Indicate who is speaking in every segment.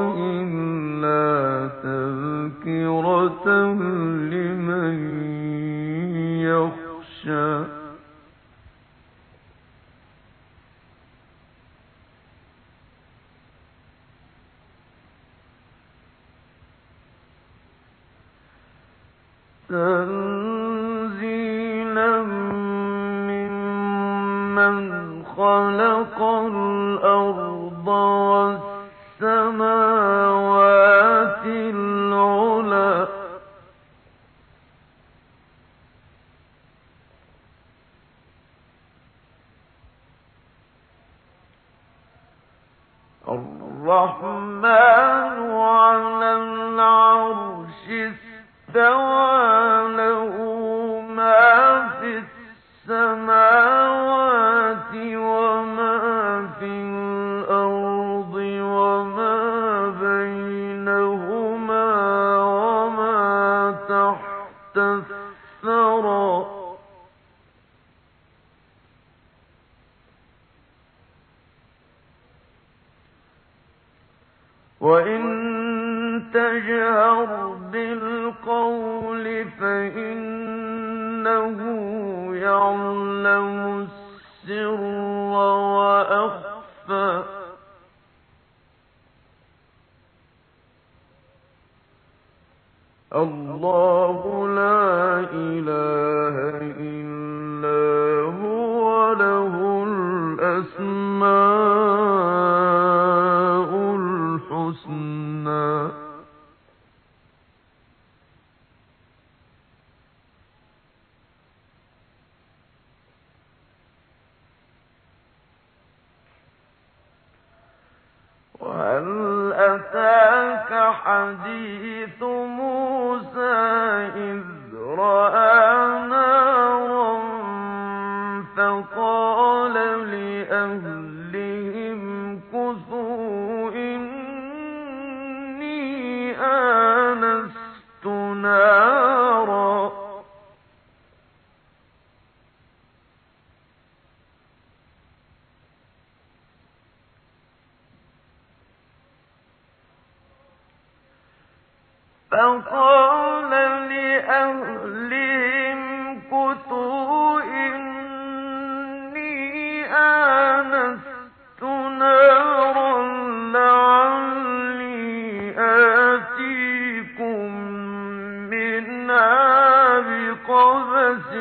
Speaker 1: إن أتاك حديث موسى إذ رأى قبس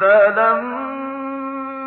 Speaker 1: فلما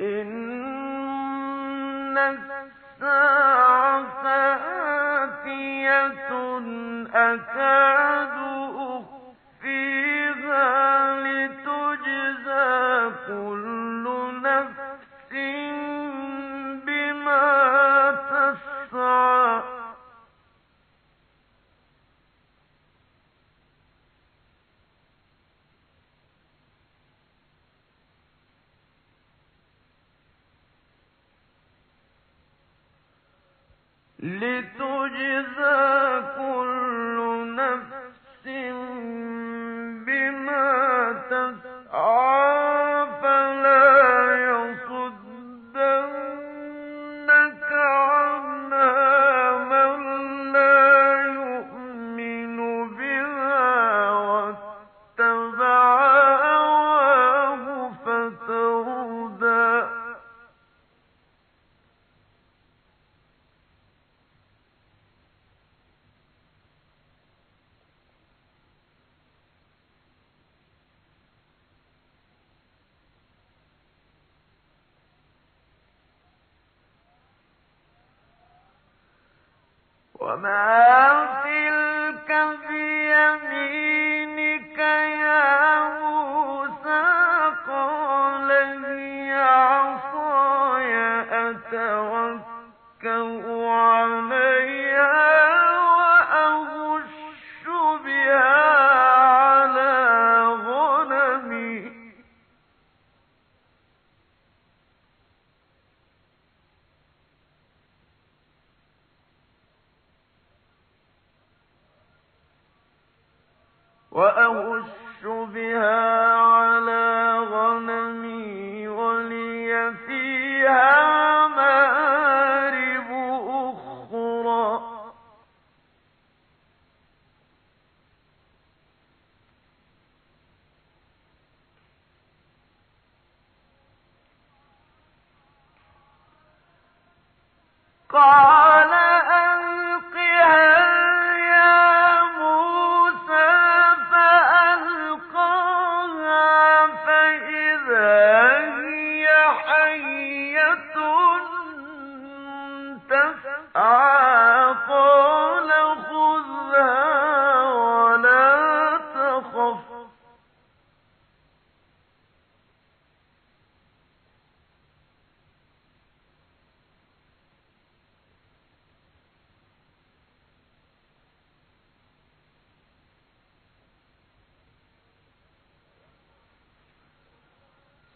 Speaker 1: وما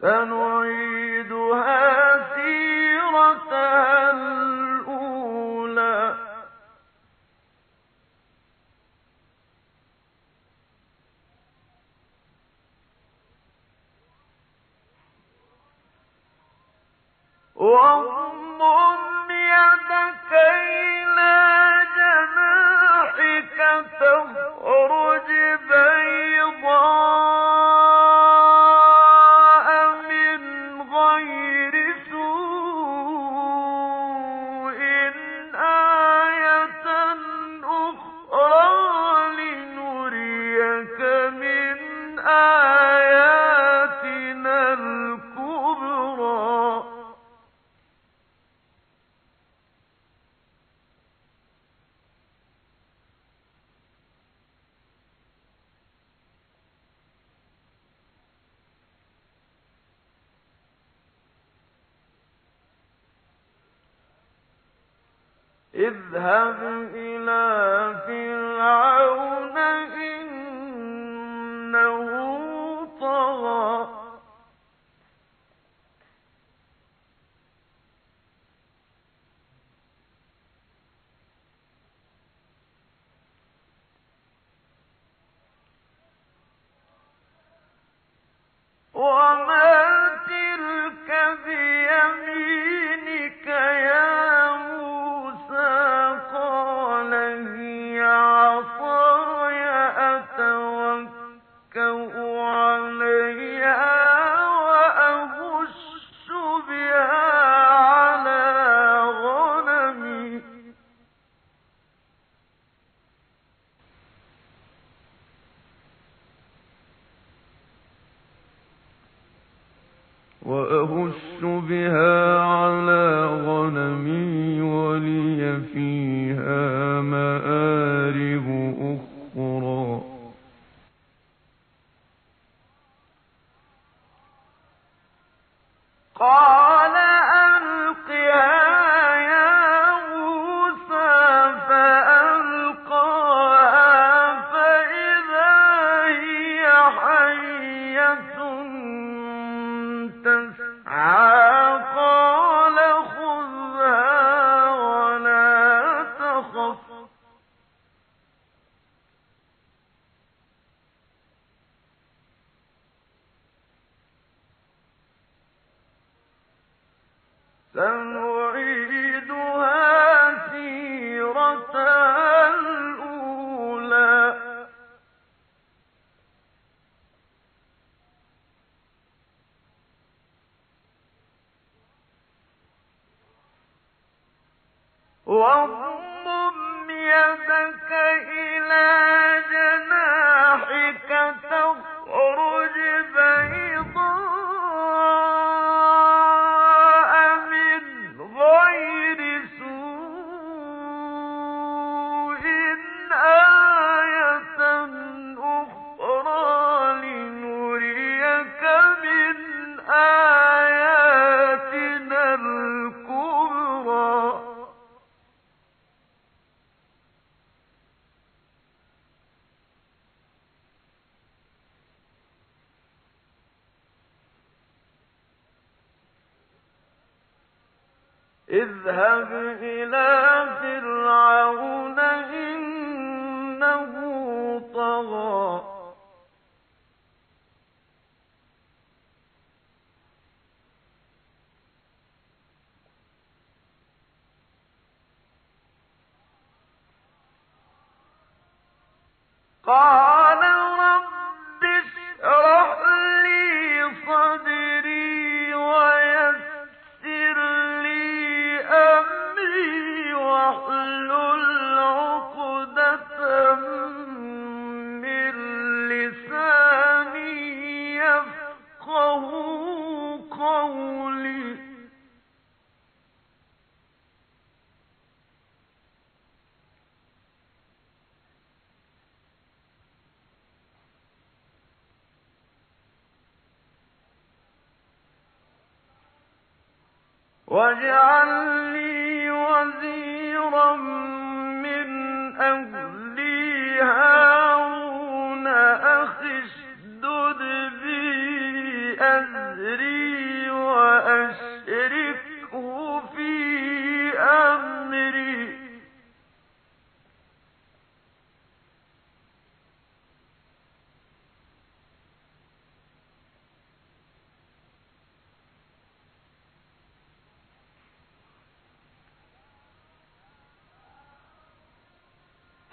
Speaker 1: واضم وما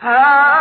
Speaker 1: 好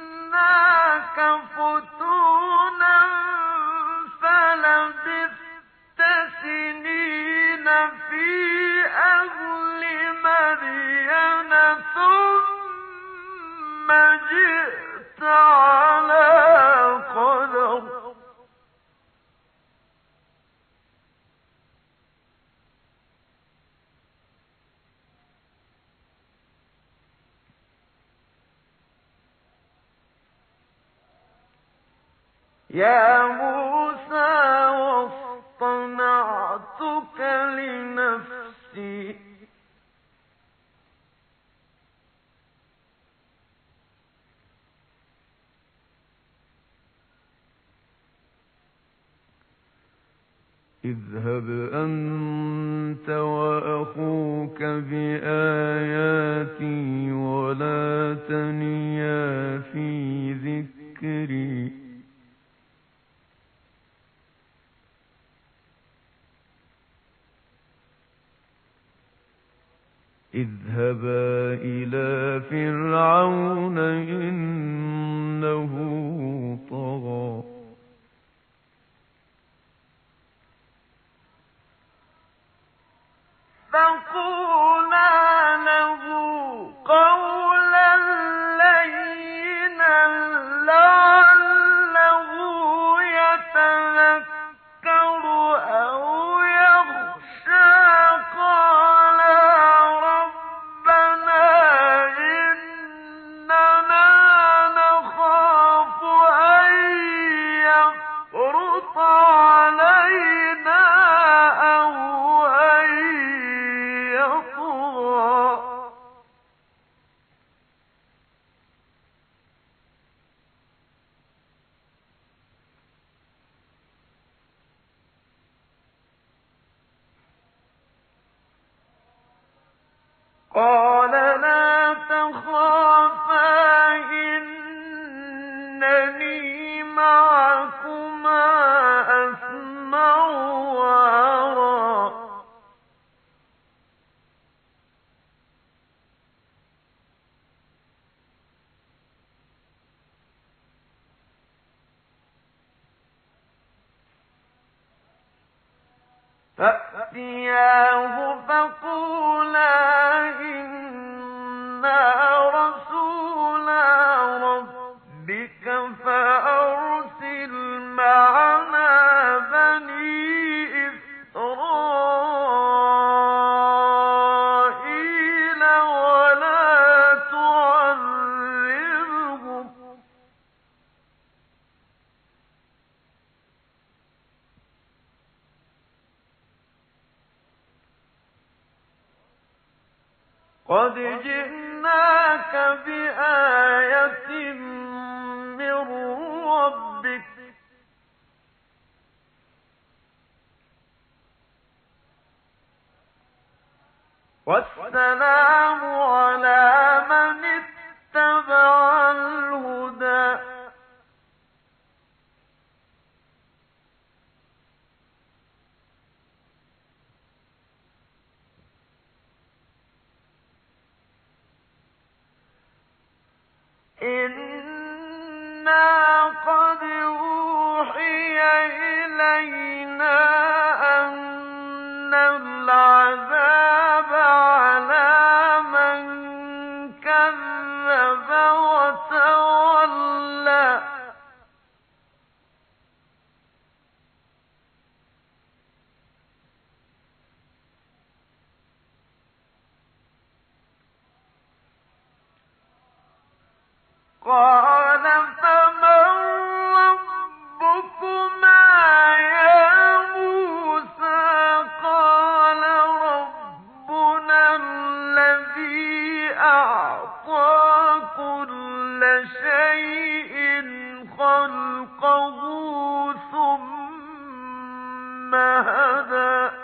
Speaker 1: وفتناك فتونا فلبثت سنين في أهل مريم ثم جئت يا موسى واصطنعتك لنفسي.
Speaker 2: اذهب أنت وأخوك بآياتي ولا تنيا في ذكري. اذهبا إلى فرعون إنه طغى.
Speaker 1: فقول إياه فقولا إنا إنا قد كل شيء خلقه ثم هدى.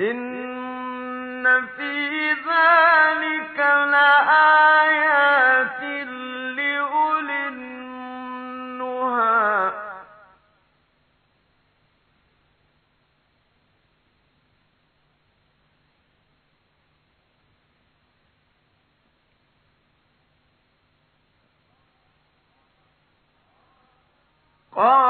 Speaker 1: إن في ذلك لآيات لأولي النهى. قال